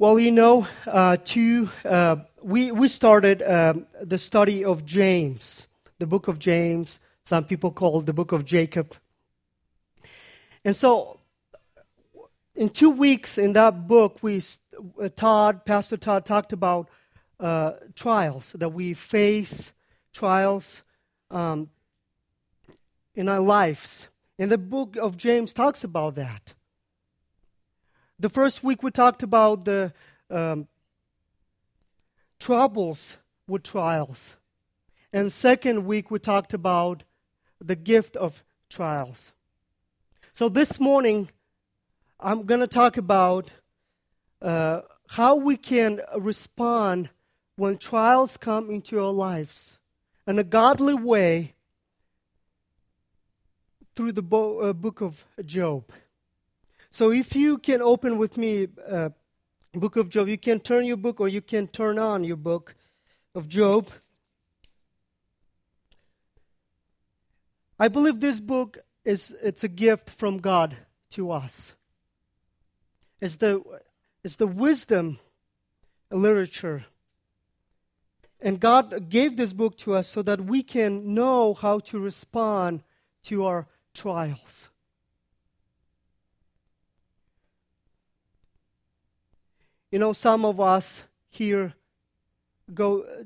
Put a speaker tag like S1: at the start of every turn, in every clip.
S1: Well, you know, uh, uh, we, we started um, the study of James, the book of James. Some people call it the book of Jacob. And so, in two weeks in that book, we, uh, Todd, Pastor Todd, talked about uh, trials that we face, trials um, in our lives. And the book of James talks about that. The first week we talked about the um, troubles with trials. And second week we talked about the gift of trials. So this morning I'm going to talk about uh, how we can respond when trials come into our lives in a godly way through the bo- uh, book of Job. So if you can open with me uh, book of Job, you can turn your book or you can turn on your book of Job. I believe this book is it's a gift from God to us. It's the it's the wisdom literature. And God gave this book to us so that we can know how to respond to our trials. You know, some of us here go uh,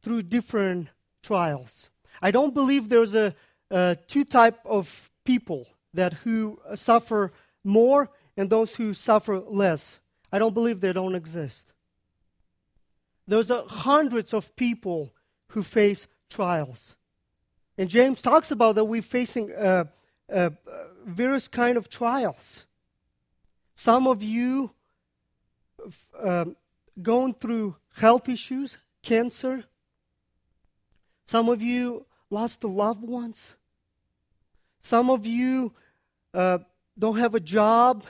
S1: through different trials. I don't believe there's a, a two type of people that who suffer more and those who suffer less. I don't believe they don't exist. There's a, hundreds of people who face trials. And James talks about that we're facing uh, uh, various kind of trials. Some of you um, going through health issues, cancer. Some of you lost loved ones. Some of you uh, don't have a job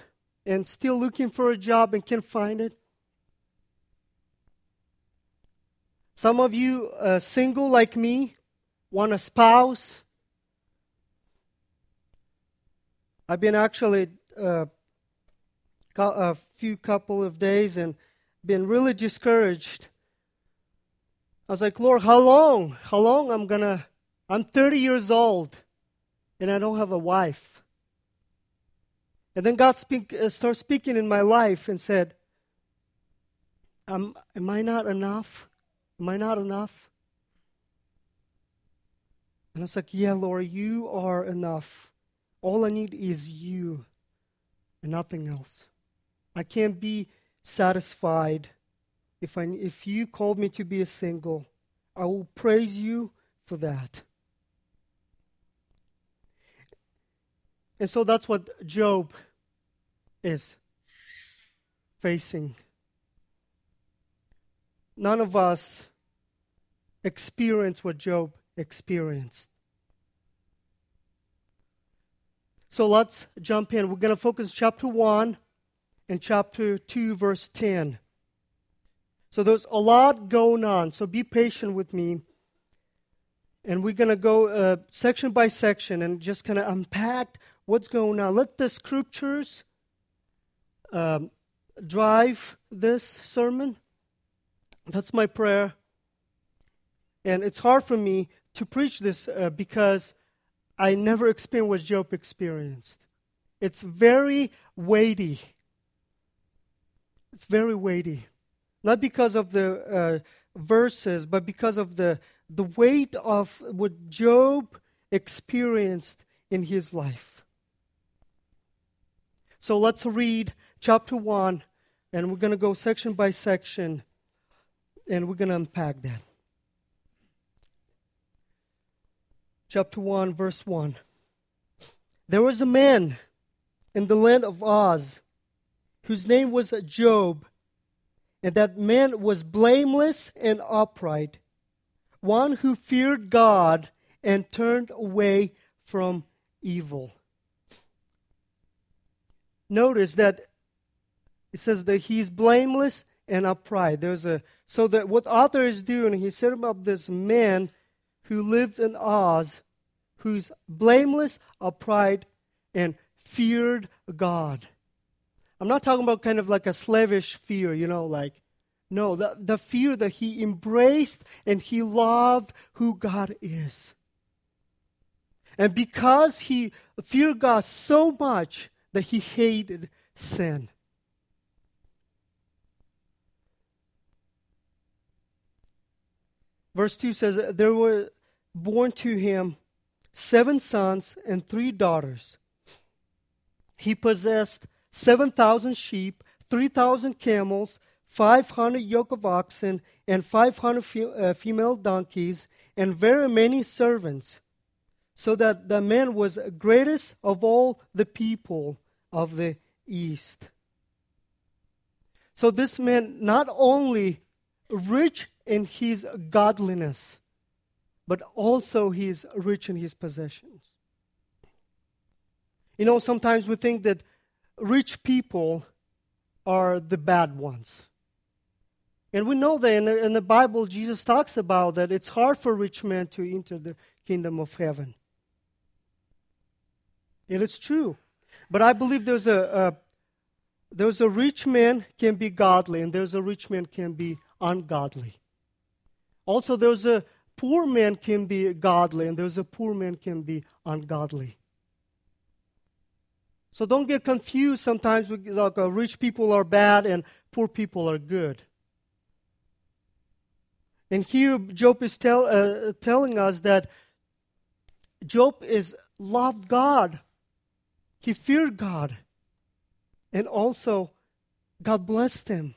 S1: and still looking for a job and can't find it. Some of you uh, single like me, want a spouse. I've been actually uh, a few couple of days and been really discouraged. I was like, Lord, how long? How long I'm gonna? I'm 30 years old, and I don't have a wife. And then God speak, uh, started speaking in my life and said, am, am I not enough? Am I not enough? And I was like, Yeah, Lord, you are enough. All I need is you and nothing else. I can't be satisfied if, I, if you called me to be a single. I will praise you for that. And so that's what Job is facing. None of us experience what Job experienced. So let's jump in. We're going to focus chapter 1 in chapter 2, verse 10. So there's a lot going on, so be patient with me. And we're going to go uh, section by section and just kind of unpack what's going on. Let the scriptures um, drive this sermon. That's my prayer. And it's hard for me to preach this uh, because I never experienced what Job experienced. It's very weighty. It's very weighty. Not because of the uh, verses, but because of the, the weight of what Job experienced in his life. So let's read chapter 1, and we're going to go section by section, and we're going to unpack that. Chapter 1, verse 1. There was a man in the land of Uz whose name was Job, and that man was blameless and upright, one who feared God and turned away from evil. Notice that it says that he's blameless and upright. There's a so that what author is doing, he set up this man who lived in Oz, who's blameless, upright, and feared God. I'm not talking about kind of like a slavish fear, you know, like, no, the, the fear that he embraced and he loved who God is. And because he feared God so much that he hated sin. Verse 2 says, There were born to him seven sons and three daughters. He possessed 7,000 sheep, 3,000 camels, 500 yoke of oxen, and 500 fe- uh, female donkeys, and very many servants, so that the man was greatest of all the people of the east. So this man not only rich in his godliness, but also he is rich in his possessions. You know, sometimes we think that rich people are the bad ones. And we know that in the, in the, Bible, Jesus talks about that it's hard for rich men to enter the kingdom of heaven. It is true. But I believe there's a, a there's a rich man can be godly, and there's a rich man can be ungodly. Also, there's a poor man can be godly, and there's a poor man can be ungodly. So don't get confused sometimes with, like uh, rich people are bad and poor people are good. And here Job is tell, uh, telling us that Job is loved God. He feared God. And also God blessed him.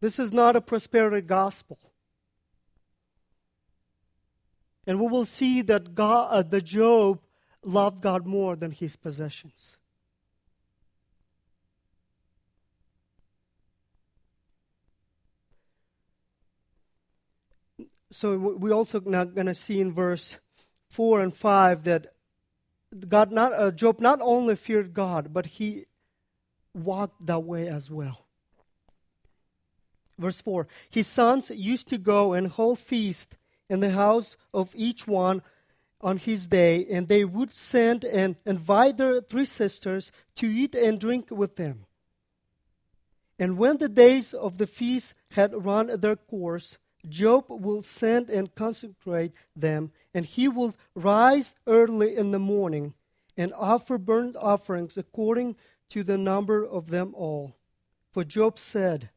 S1: This is not a prosperity gospel. And we will see that God, uh, the Job loved God more than his possessions. So we also not going to see in verse four and five that God not uh, Job not only feared God, but he walked that way as well. Verse 4 His sons used to go and hold feast in the house of each one on his day, and they would send and invite their three sisters to eat and drink with them. And when the days of the feast had run their course, Job will send and consecrate them, and he will rise early in the morning and offer burnt offerings according to the number of them all. For Job said,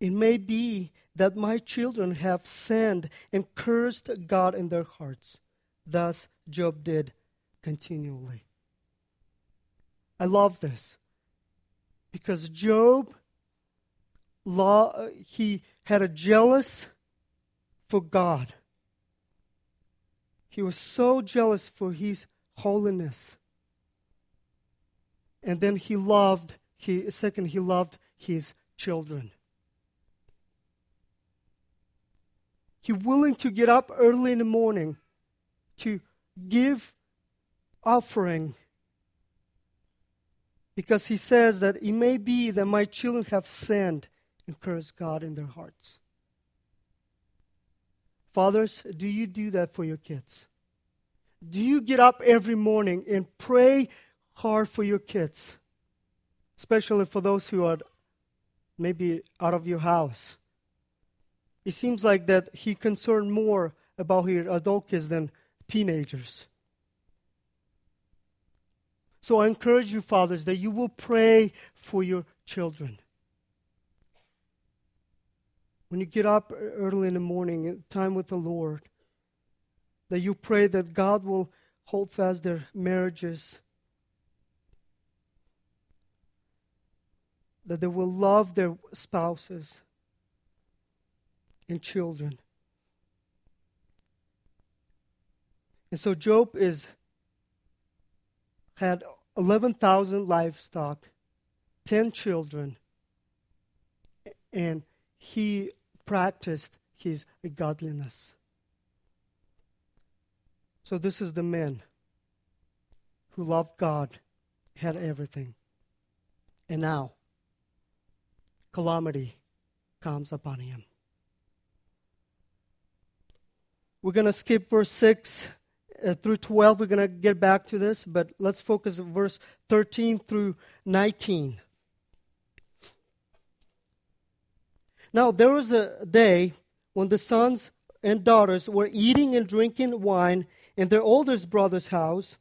S1: It may be that my children have sinned and cursed God in their hearts. Thus Job did continually. I love this because Job law he had a jealous for God. He was so jealous for his holiness. And then he loved he second he loved his children. He willing to get up early in the morning to give offering because he says that it may be that my children have sinned and cursed God in their hearts. Fathers, do you do that for your kids? Do you get up every morning and pray hard for your kids? Especially for those who are maybe out of your house. It seems like that he concerned more about his adult kids than teenagers. So I encourage you, fathers, that you will pray for your children. When you get up early in the morning, time with the Lord, that you pray that God will hold fast their marriages, that they will love their spouses and children. And so Job is had 11,000 livestock, 10 children, and he practiced his godliness. So this is the man who loved God, had everything. And now, calamity comes upon him. We're going to skip verse 6 uh, through 12. We're going to get back to this, but let's focus on verse 13 through 19. Now, there was a day when the sons and daughters were eating and drinking wine in their oldest brother's house,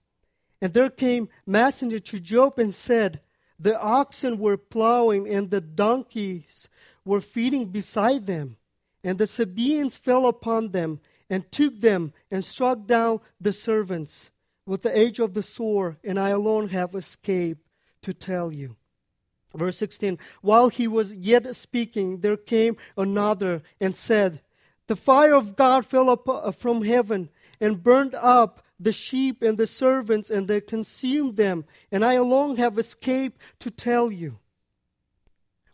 S1: and there came messenger to Job and said, The oxen were plowing, and the donkeys were feeding beside them. And the Sabaeans fell upon them, and took them, and struck down the servants with the edge of the sword, and I alone have escaped to tell you. Verse 16 While he was yet speaking, there came another and said, The fire of God fell up uh, from heaven and burned up the sheep and the servants, and they consumed them, and I alone have escaped to tell you.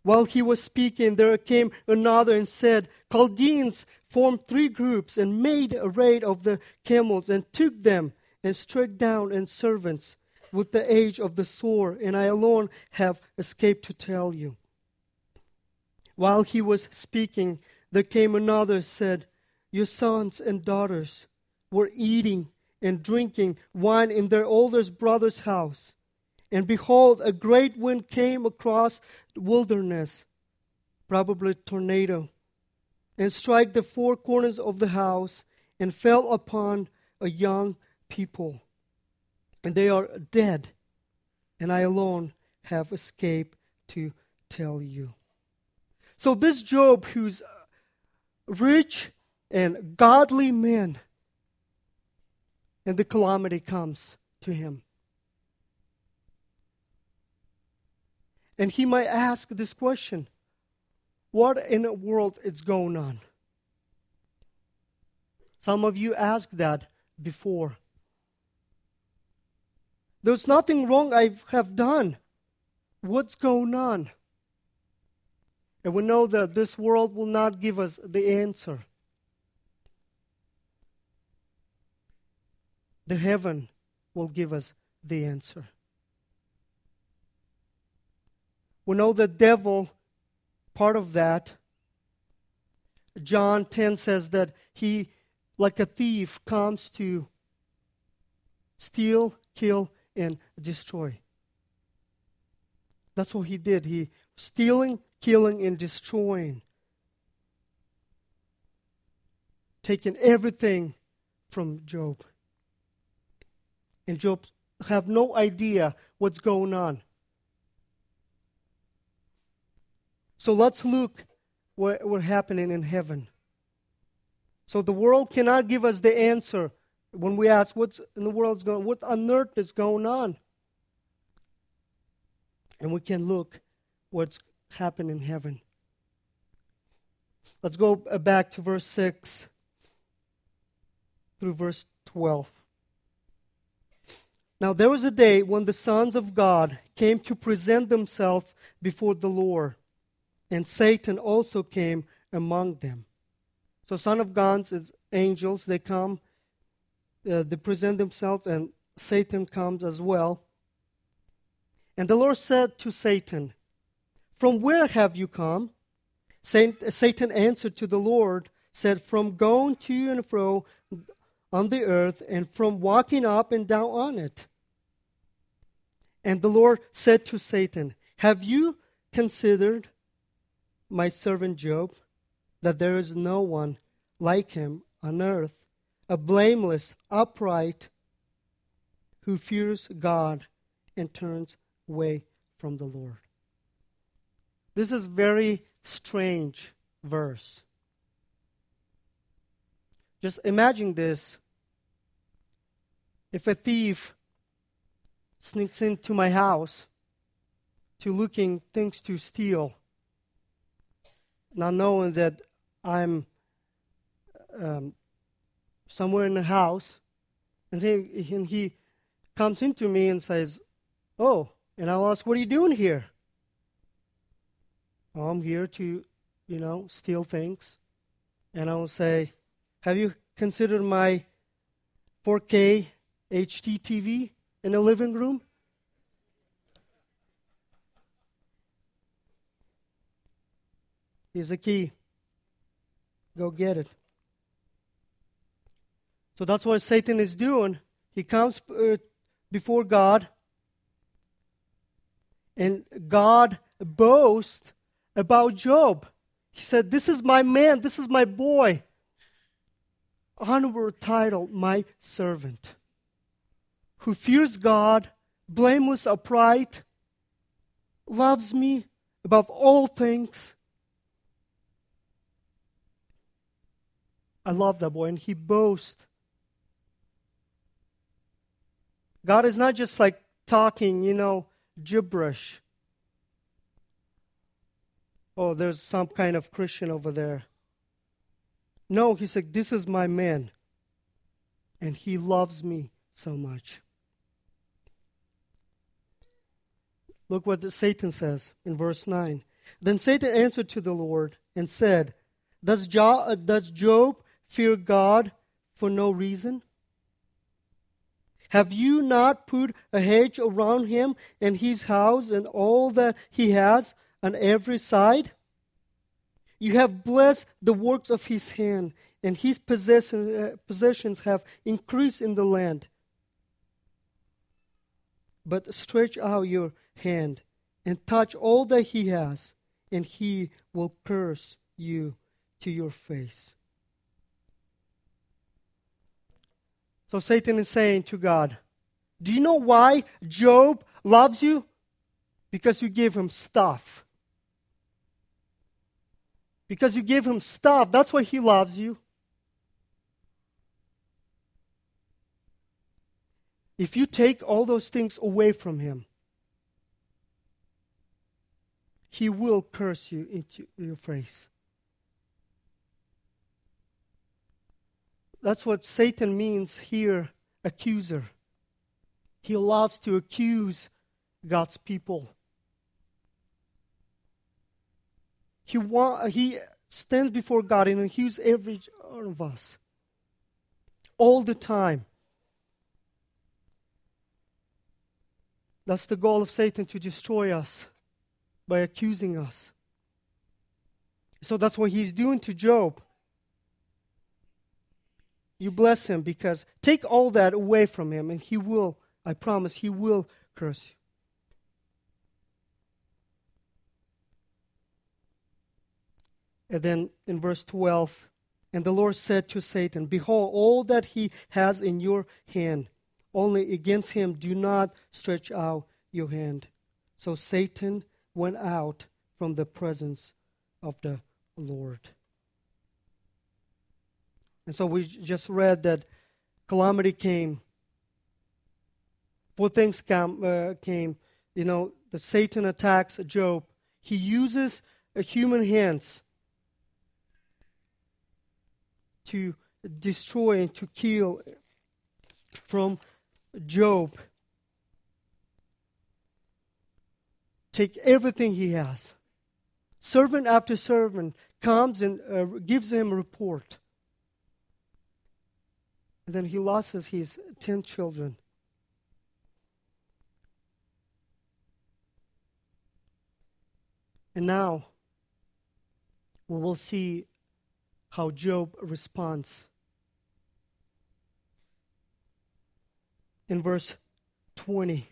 S1: While he was speaking, there came another and said, Chaldeans formed three groups and made a raid of the camels and took them and struck down and servants with the edge of the sword, and I alone have escaped to tell you. While he was speaking, there came another said, Your sons and daughters were eating and drinking wine in their oldest brother's house. And behold, a great wind came across the wilderness, probably tornado, and struck the four corners of the house and fell upon a young people and they are dead, and I alone have escaped to tell you. So, this Job, who's rich and godly man, and the calamity comes to him. And he might ask this question What in the world is going on? Some of you asked that before. There's nothing wrong I have done. What's going on? And we know that this world will not give us the answer. The heaven will give us the answer. We know the devil, part of that. John 10 says that he, like a thief, comes to steal, kill, and destroy. That's what he did. He stealing, killing, and destroying. Taking everything from Job. And Job have no idea what's going on. So let's look what, what's happening in heaven. So the world cannot give us the answer when we ask what's in the world's going what on earth is going on. And we can look what's happened in heaven. Let's go back to verse 6 through verse 12 now there was a day when the sons of god came to present themselves before the lord and satan also came among them so son of god is angels they come uh, they present themselves, and Satan comes as well. And the Lord said to Satan, From where have you come? Satan answered to the Lord, said, From going to and fro on the earth, and from walking up and down on it. And the Lord said to Satan, Have you considered my servant Job, that there is no one like him on earth? a blameless, upright, who fears God and turns away from the Lord. This is very strange verse. Just imagine this. If a thief sneaks into my house to looking things to steal, not knowing that I'm um, somewhere in the house, and he, and he comes into me and says, Oh, and I'll ask, What are you doing here? I'm here to, you know, steal things. And I will say, Have you considered my 4K HDTV in the living room? Here's the key. Go get it. So that's what Satan is doing. He comes uh, before God, and God boasts about Job. He said, This is my man, this is my boy. Honorable title, my servant, who fears God, blameless, upright, loves me above all things. I love that boy, and he boasts. God is not just like talking, you know, gibberish. Oh, there's some kind of Christian over there. No, he said, This is my man, and he loves me so much. Look what Satan says in verse 9. Then Satan answered to the Lord and said, Does, uh, does Job fear God for no reason? Have you not put a hedge around him and his house and all that he has on every side? You have blessed the works of his hand, and his possession, uh, possessions have increased in the land. But stretch out your hand and touch all that he has, and he will curse you to your face. So Satan is saying to God, Do you know why Job loves you? Because you give him stuff. Because you give him stuff. That's why he loves you. If you take all those things away from him, he will curse you into your face. That's what Satan means here, accuser. He loves to accuse God's people. He, wa- he stands before God and accuses every one of us all the time. That's the goal of Satan to destroy us by accusing us. So that's what he's doing to Job. You bless him because take all that away from him, and he will, I promise, he will curse you. And then in verse 12, and the Lord said to Satan, Behold, all that he has in your hand, only against him do not stretch out your hand. So Satan went out from the presence of the Lord. And so we just read that calamity came. Four things came. Uh, came. You know, the Satan attacks Job. He uses human hands to destroy and to kill from Job. Take everything he has. Servant after servant comes and uh, gives him a report. And then he loses his 10 children. And now we will see how Job responds. In verse 20.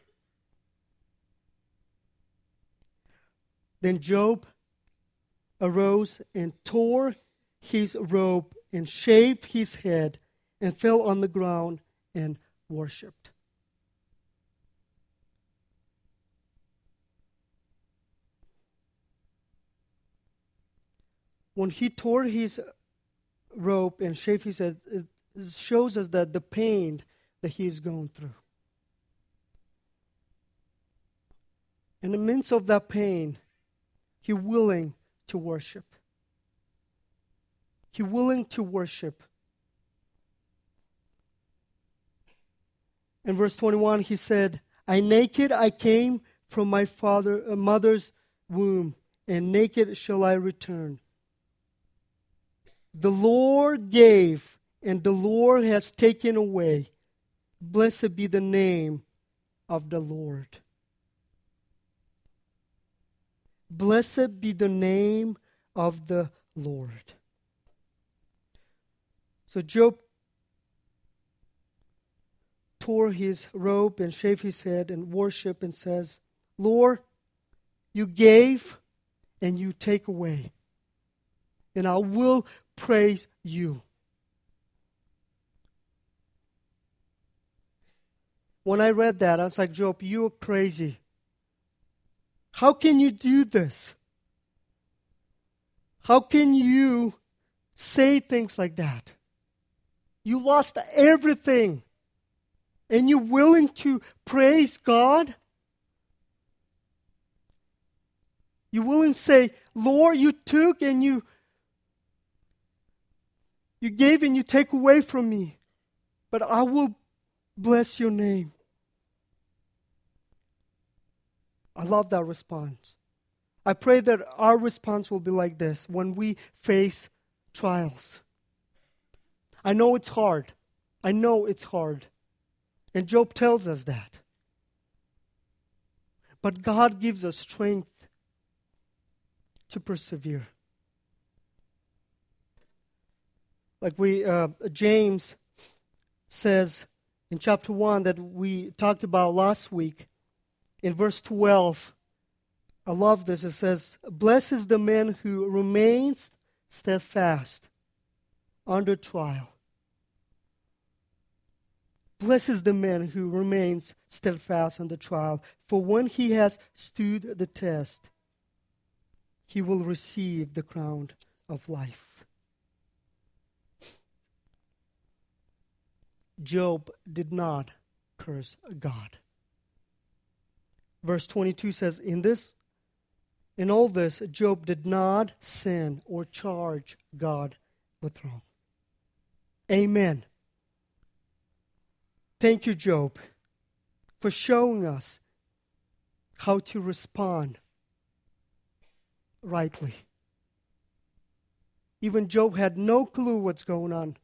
S1: Then Job arose and tore his robe and shaved his head and fell on the ground and worshipped. When he tore his rope and shaved his head, it shows us that the pain that he is going through. In the midst of that pain, he willing to worship. He willing to worship. In verse 21, he said, I naked I came from my father, uh, mother's womb, and naked shall I return. The Lord gave, and the Lord has taken away. Blessed be the name of the Lord. Blessed be the name of the Lord. So Job tore his robe and shaved his head and worshiped and says, Lord, you gave and you take away. And I will praise you. When I read that, I was like, Job, you're crazy. How can you do this? How can you say things like that? You lost everything. And you're willing to praise God? You're willing to say, Lord, you took and you you gave and you take away from me. But I will bless your name. I love that response. I pray that our response will be like this when we face trials. I know it's hard. I know it's hard. And Job tells us that. But God gives us strength to persevere. Like we, uh, James says in chapter 1 that we talked about last week, in verse 12, I love this. It says, Blessed is the man who remains steadfast under trial. Blessed is the man who remains steadfast under trial, for when he has stood the test, he will receive the crown of life. Job did not curse God. Verse 22 says, In this in all this, Job did not sin or charge God with wrong. Amen. Thank you, Job, for showing us how to respond rightly. Even Job had no clue what's going on.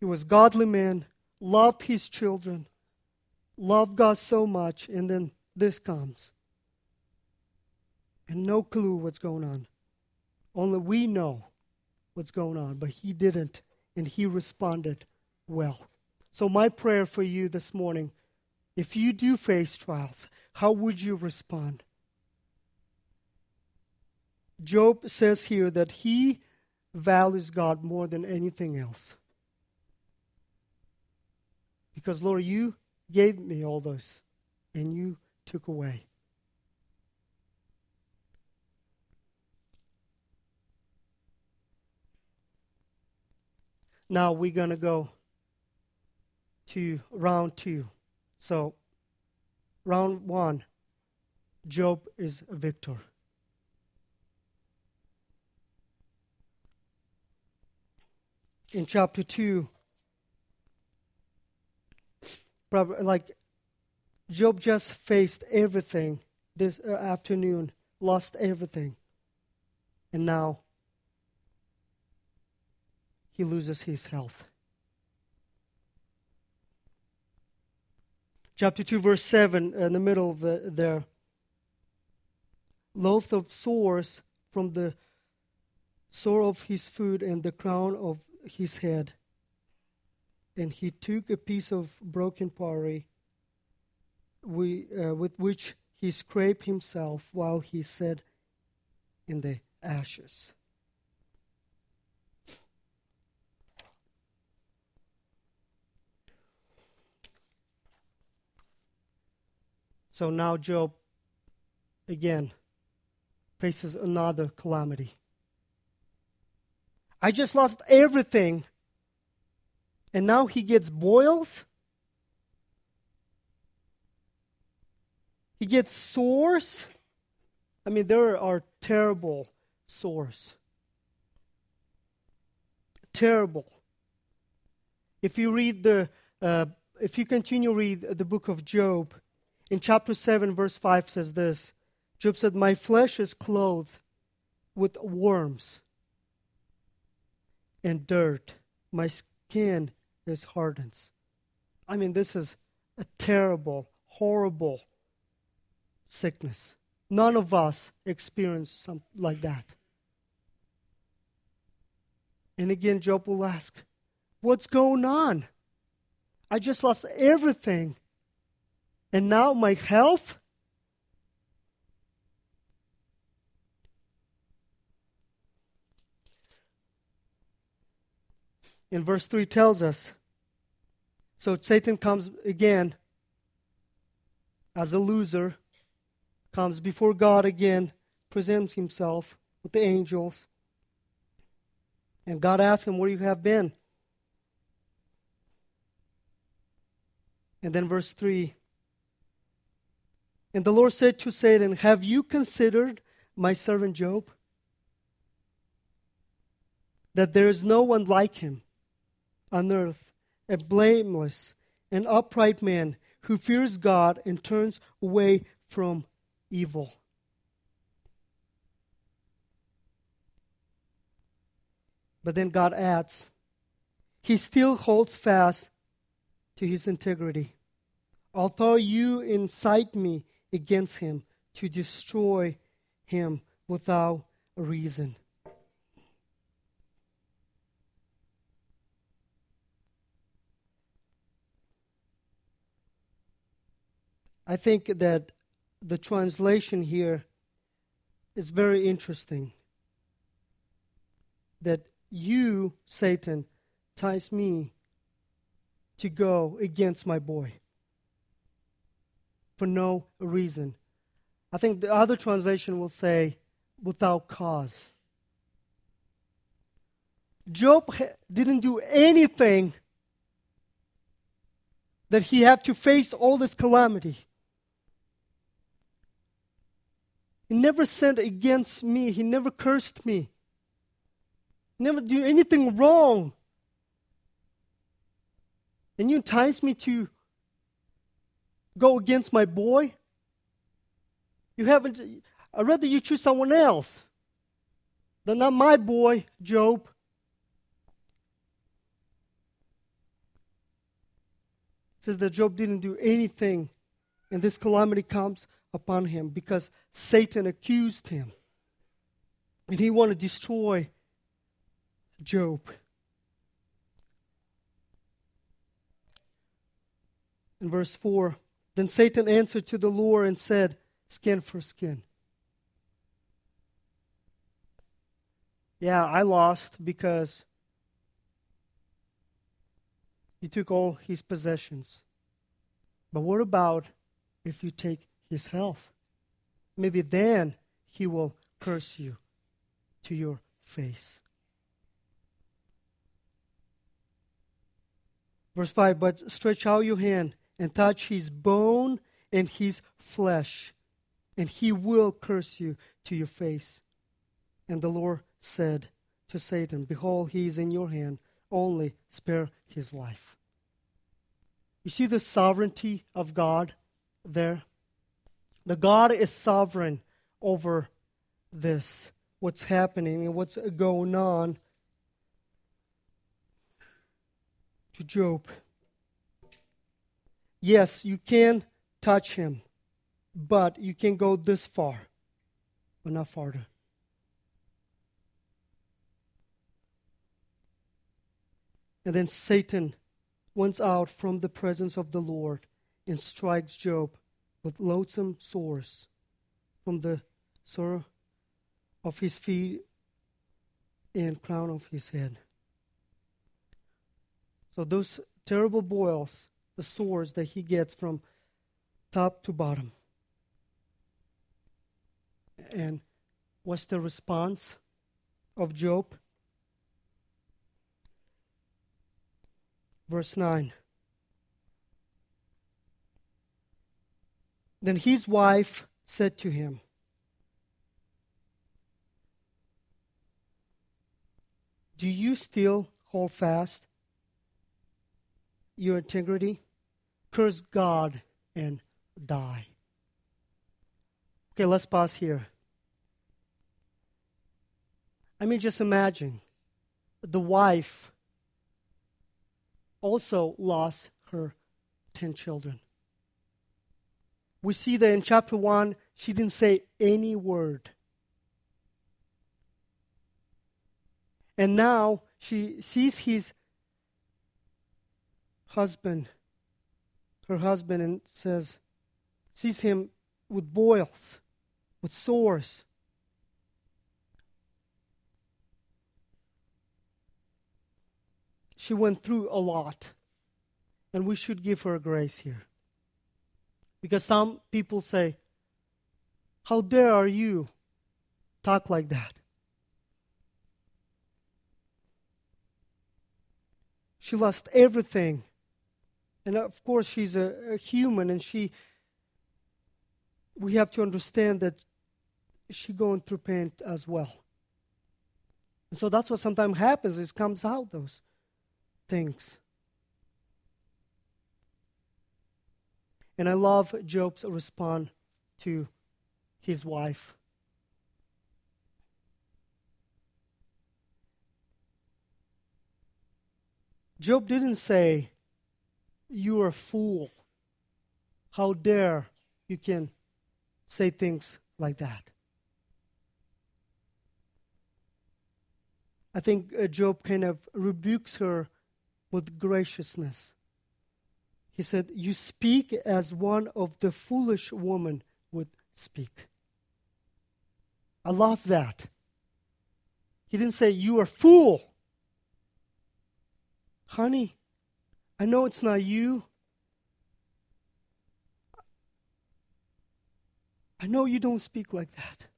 S1: He was godly man, loved his children, loved God so much, and then this comes and no clue what's going on. Only we know what's going on, but he didn't, and he responded well. So, my prayer for you this morning if you do face trials, how would you respond? Job says here that he values God more than anything else. Because, Lord, you gave me all those and you took away. Now we're going to go to round two. So, round one, Job is a victor. In chapter 2, probably like Job just faced everything this uh, afternoon, lost everything. And now he loses his health. Chapter 2, verse 7, in the middle of the, there. Loath of sores from the sore of his foot and the crown of his head. And he took a piece of broken pottery we, uh, with which he scraped himself while he sat in the ashes. So now Job again faces another calamity. I just lost everything, and now he gets boils. He gets sores. I mean, there are terrible sores. Terrible. If you read the, uh, if you continue read the book of Job, in chapter 7, verse 5 says this Job said, My flesh is clothed with worms and dirt. My skin is hardened. I mean, this is a terrible, horrible sickness. None of us experience something like that. And again, Job will ask, What's going on? I just lost everything. And now my health? In verse 3 tells us so Satan comes again as a loser, comes before God again, presents himself with the angels. And God asks him, Where you have been? And then verse 3 And the Lord said to Satan, Have you considered my servant Job? That there is no one like him on earth, a blameless and upright man who fears God and turns away from evil. But then God adds, He still holds fast to his integrity. Although you incite me against him to destroy him without a reason. I think that the translation here is very interesting. That you, Satan, ties me to go against my boy for no reason. I think the other translation will say, without cause. Job didn't do anything that he had to face all this calamity. He never sinned against me. He never cursed me. Never do anything wrong. And you entice me to go against my boy? You haven't. I'd rather you choose someone else than not my boy, Job. It says that Job didn't do anything, and this calamity comes upon him because Satan accused him. And he wanted to destroy Job. In verse 4, then Satan answered to the Lord and said, Skin for skin. Yeah, I lost because you took all his possessions. But what about if you take his health. Maybe then he will curse you to your face. Verse 5 But stretch out your hand and touch his bone and his flesh, and he will curse you to your face. And the Lord said to Satan, Behold, he is in your hand, only spare his life. You see the sovereignty of God there? The God is sovereign over this, what's happening and what's going on to Job. Yes, you can touch him, but you can go this far, but not farther. And then Satan went out from the presence of the Lord and strikes Job with loathsome sores from the sore of his feet and crown of his head. So those terrible boils, the sores that he gets from top to bottom. And what's the response of Job? Verse 9. Then his wife said to him, Do you still hold fast your integrity? Curse God and die. Okay, let's pause here. I mean, just imagine the wife also lost her 10 children we see that in chapter 1, she didn't say any word. And now she sees his husband her husband and says, sees him with boils, with sores. She went through a lot, and we should give her grace here. Because some people say, How dare are you talk like that? She lost everything. And of course, she's a, a human, and she, we have to understand that she's going through pain as well. And so that's what sometimes happens, is comes out those things. And I love Job's response to his wife. Job didn't say, You are a fool. How dare you can say things like that? I think uh, Job kind of rebukes her with graciousness. He said, You speak as one of the foolish women would speak. I love that. He didn't say, You are fool. Honey, I know it's not you. I know you don't speak like that.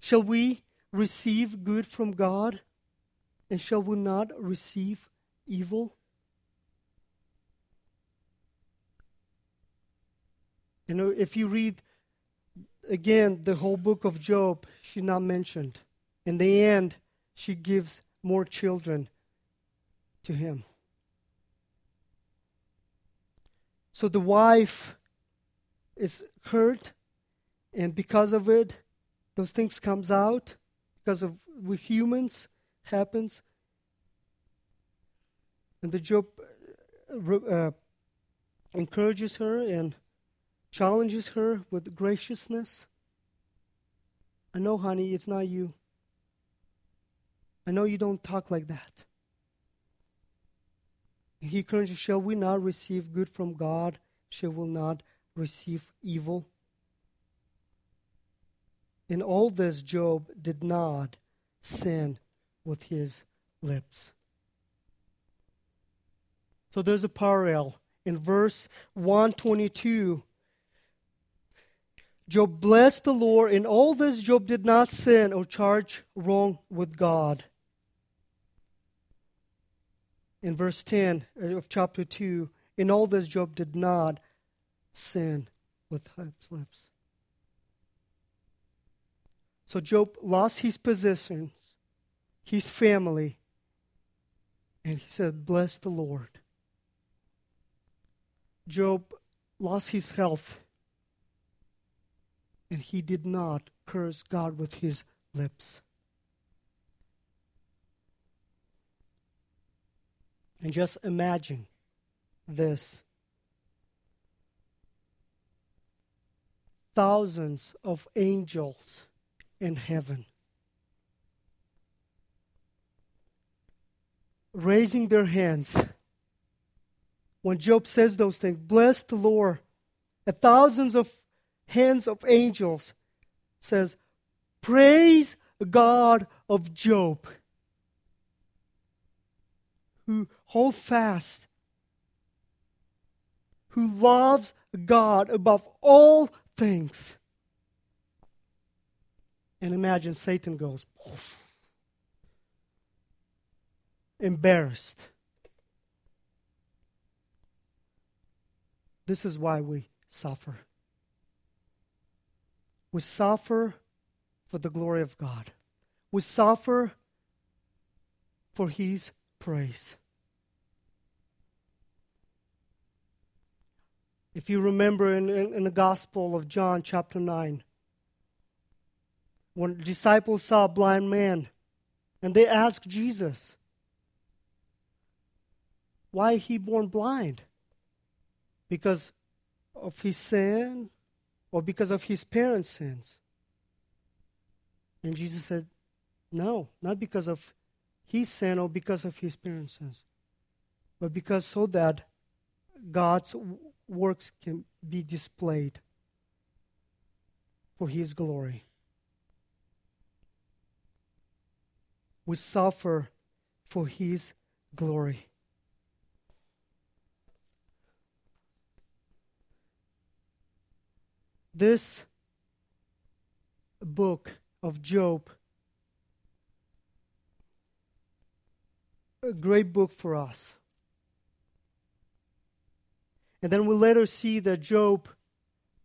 S1: Shall we receive good from God? And shall we not receive evil? You know, if you read again the whole book of Job, she's not mentioned. In the end, she gives more children to him. So the wife is hurt, and because of it, those things comes out because of we humans happens. And the Job uh, uh, encourages her and challenges her with graciousness. I know, honey, it's not you. I know you don't talk like that. He encourages, Shall we not receive good from God? Shall we not receive evil? In all this, Job did not sin with his lips. So there's a parallel. In verse 122, Job blessed the Lord. In all this, Job did not sin or charge wrong with God. In verse 10 uh, of chapter 2, in all this, Job did not sin with his lips. So Job lost his possessions his family. And he said, Bless the Lord. Job lost his health, and he did not curse God with his lips. And just imagine this thousands of angels in heaven raising their hands. When Job says those things, bless the Lord. A thousands of hands of angels says, Praise God of Job, who hold fast, who loves God above all things. And imagine Satan goes, embarrassed. This is why we suffer. We suffer for the glory of God. We suffer for His praise. If you remember in, in, in, the Gospel of John, chapter 9, when disciples saw a blind man and they asked Jesus, why he born blind? Because of his sin or because of his parents' sins? And Jesus said, No, not because of his sin or because of his parents' but because so that God's works can be displayed for His glory. We suffer for His glory. This book of Job, a great book for us. And then we later see that Job,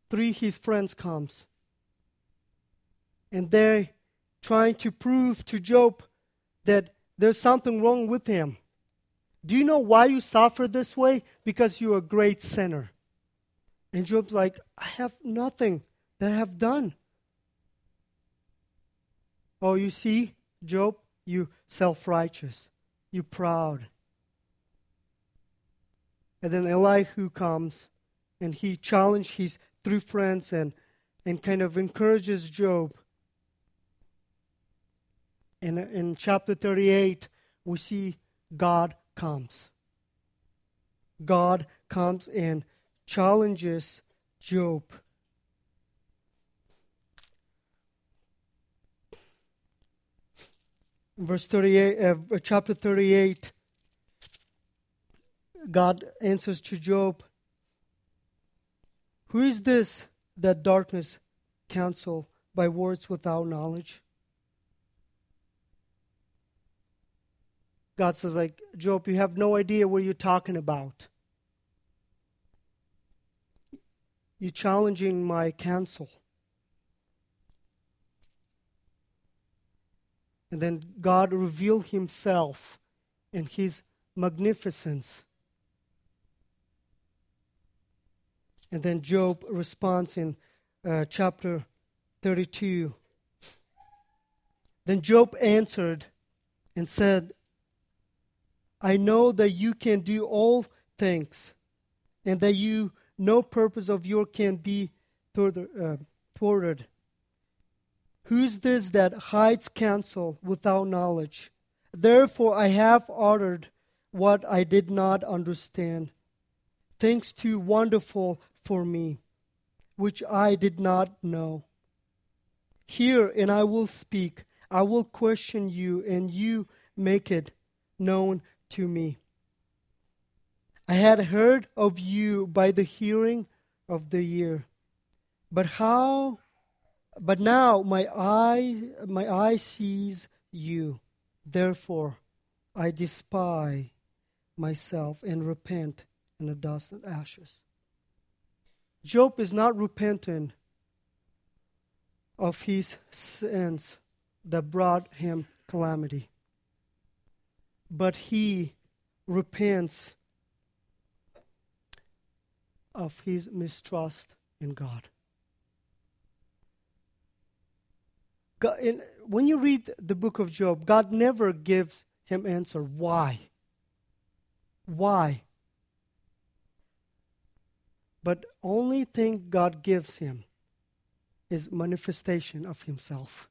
S1: three his friends comes. And they're trying to prove to Job that there's something wrong with him. Do you know why you suffer this way? Because you're a great sinner. And Job's like, I have nothing that I have done. Oh, you see, Job, you self righteous, you proud. And then Elihu comes and he challenges his three friends and, and kind of encourages Job. And in chapter 38, we see God comes. God comes and challenges Job. Verse 38, uh, chapter 38, God answers to Job Who is this that darkness counsel by words without knowledge? God says, like, Job, you have no idea what you're talking about. You're challenging my counsel. And then God revealed himself in his magnificence. And then Job responds in uh, chapter 32. Then Job answered and said, I know that you can do all things, and that you no purpose of your can be uh, thwarted. Who is this that hides counsel without knowledge? Therefore I have uttered what I did not understand, things too wonderful for me, which I did not know. Hear, and I will speak. I will question you, and you make it known to me. I had heard of you by the hearing of the ear. But how but now my eye my eye sees you. Therefore I despise myself and repent in the dust and ashes. Job is not repentant of his sins that brought him calamity but he repents of his mistrust in God. God in, when you read the book of Job, God never gives him answer why. Why? But only thing God gives him is manifestation of himself.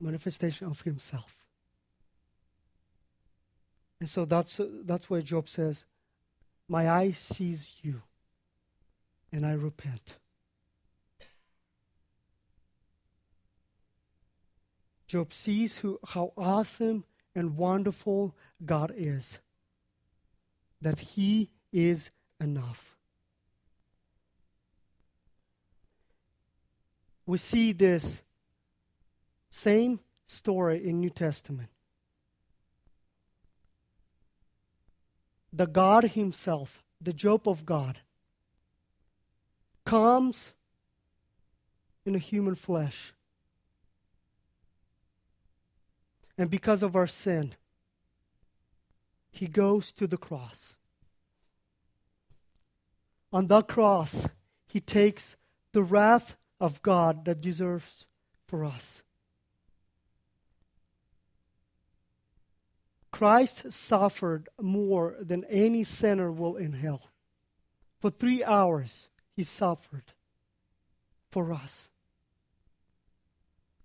S1: Manifestation of himself. And so that's, that's why Job says, My eye sees you, and I repent. Job sees who, how awesome and wonderful God is, that He is enough. We see this same story in New Testament. the God Himself, the Job of God, comes in a human flesh. And because of our sin, He goes to the cross. On the cross, He takes the wrath of God that deserves for us. Christ suffered more than any sinner will in hell. For three hours, he suffered for us.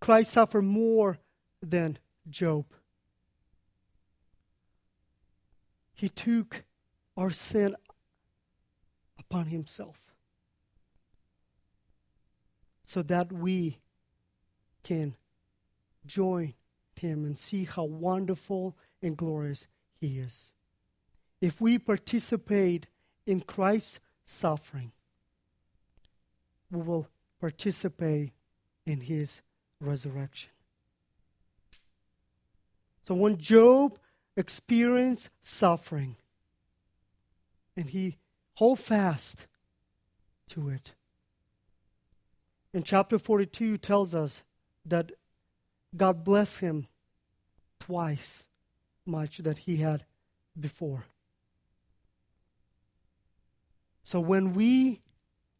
S1: Christ suffered more than Job. He took our sin upon himself so that we can join him and see how wonderful and glorious he is. If we participate in Christ's suffering, we will participate in his resurrection. So when Job experienced suffering and he hold fast to it. In chapter 42 tells us that God blessed him twice much that he had before. So when we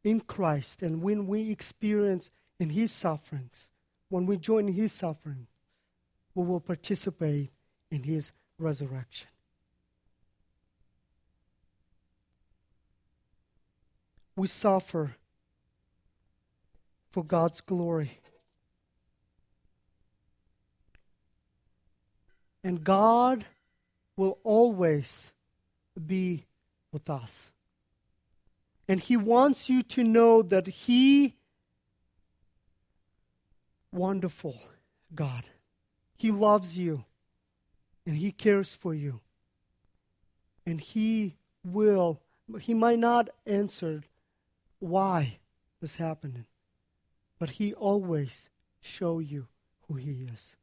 S1: in Christ and when we experience in his sufferings, when we join in his suffering, we will participate in his resurrection. We suffer for God's glory. And God will always be with us. And He wants you to know that He, wonderful God, He loves you and He cares for you. And He will, He might not answer why this happening, but He always show you who He is.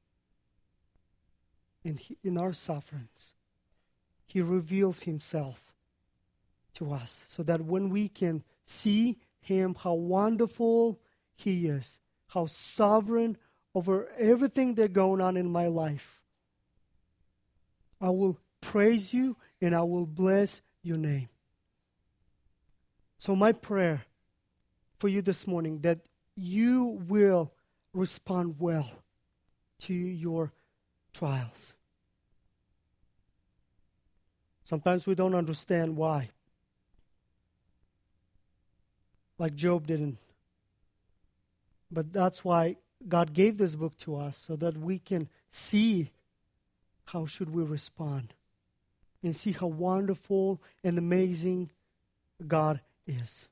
S1: And he, in our sufferings, He reveals Himself to us so that when we can see Him, how wonderful He is, how sovereign over everything that's going on in my life, I will praise you and I will bless your name. So, my prayer for you this morning that you will respond well to your trials. Sometimes we don't understand why. Like Job didn't. But that's why God gave this book to us so that we can see how should we respond and see how wonderful and amazing God is.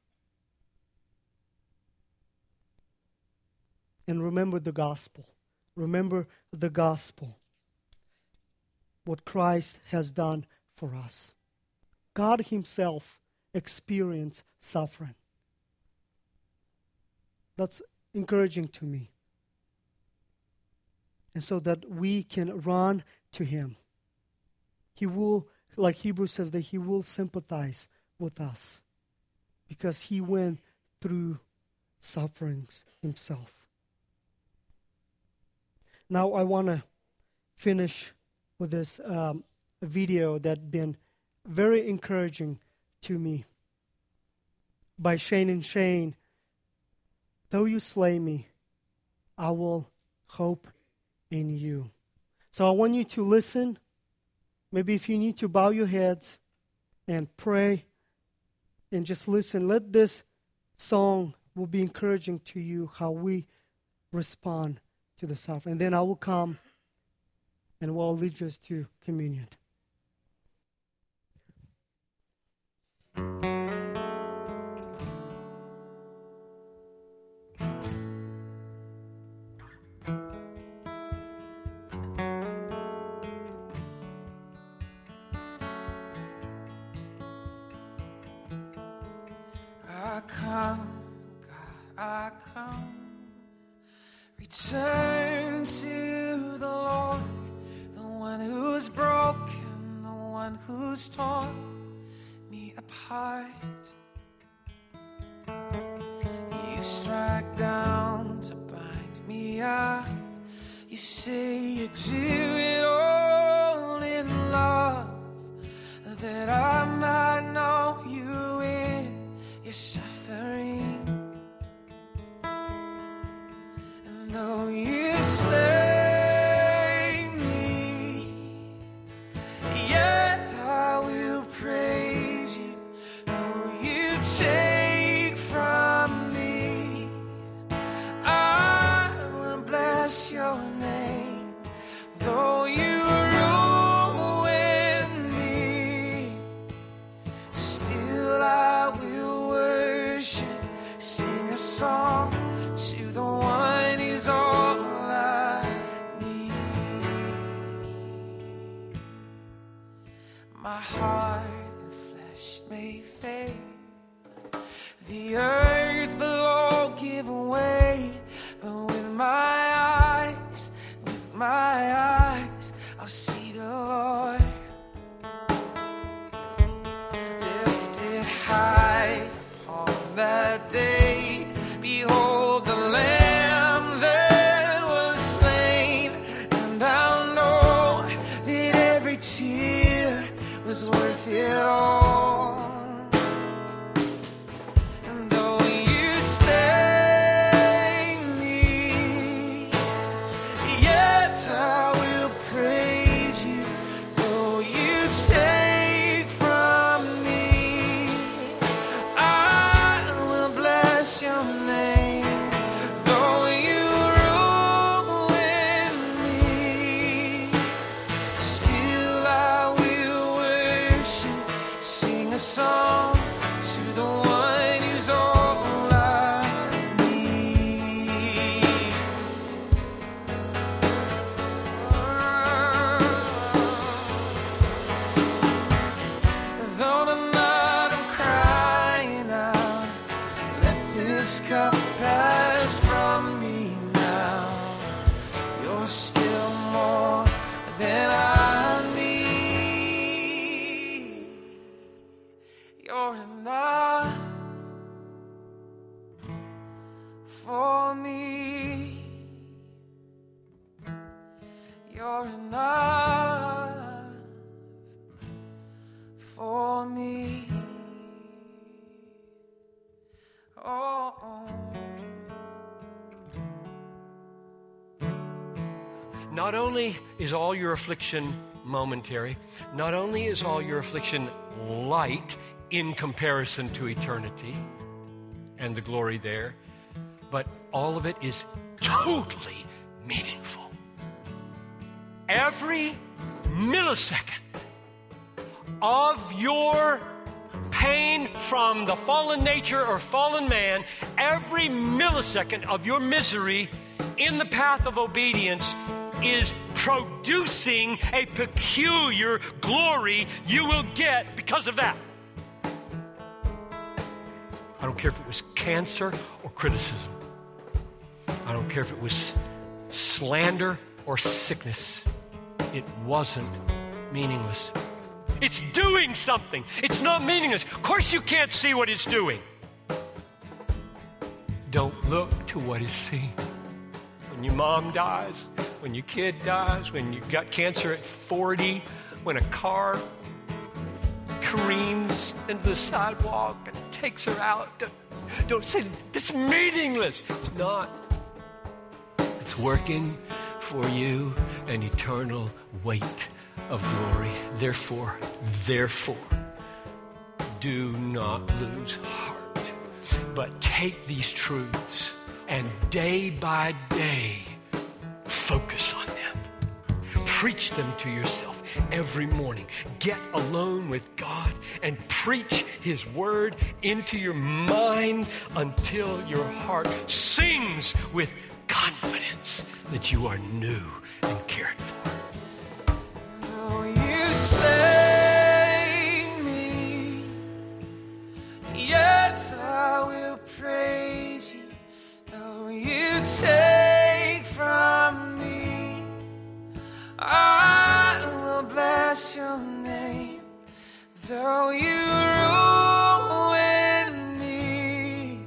S1: And remember the gospel. Remember the gospel. What Christ has done for us. God Himself experienced suffering. That's encouraging to me. And so that we can run to Him. He will, like Hebrews says, that He will sympathize with us because He went through sufferings Himself. Now, I want to finish with this um, video that been very encouraging to me by Shane and Shane. Though you slay me, I will hope in you. So I want you to listen. Maybe if you need to bow your heads and pray and just listen, let this song will be encouraging to you how we respond to the suffering. And then I will come and we'll lead us to communion.
S2: Is all your affliction momentary, not only is all your affliction light in comparison to eternity and the glory there, but all of it is totally meaningful. Every millisecond of your pain from the fallen nature or fallen man, every millisecond of your misery in the path of obedience is producing a peculiar glory you will get because of that. I don't care if it was cancer or criticism. I don't care if it was slander or sickness. It wasn't meaningless. It's doing something. It's not meaningless. Of course, you can't see what it's doing. Don't look to what is seen. When your mom dies, when your kid dies, when you got cancer at 40, when a car careens into the sidewalk and takes her out, don't, don't say, it's meaningless. It's not. It's working for you an eternal weight of glory. Therefore, therefore, do not lose heart, but take these truths and day by day focus on them. Preach them to yourself every morning. Get alone with God and preach His word into your mind until your heart sings with confidence that you are new and cared for.
S3: I will bless your name. Though you ruin me,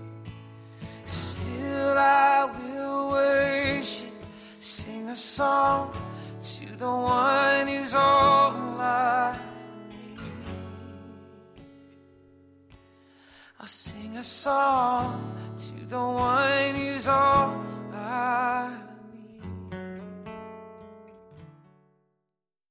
S3: still I will worship, sing a song to the one who's all I need. I'll sing a song to the one who's all I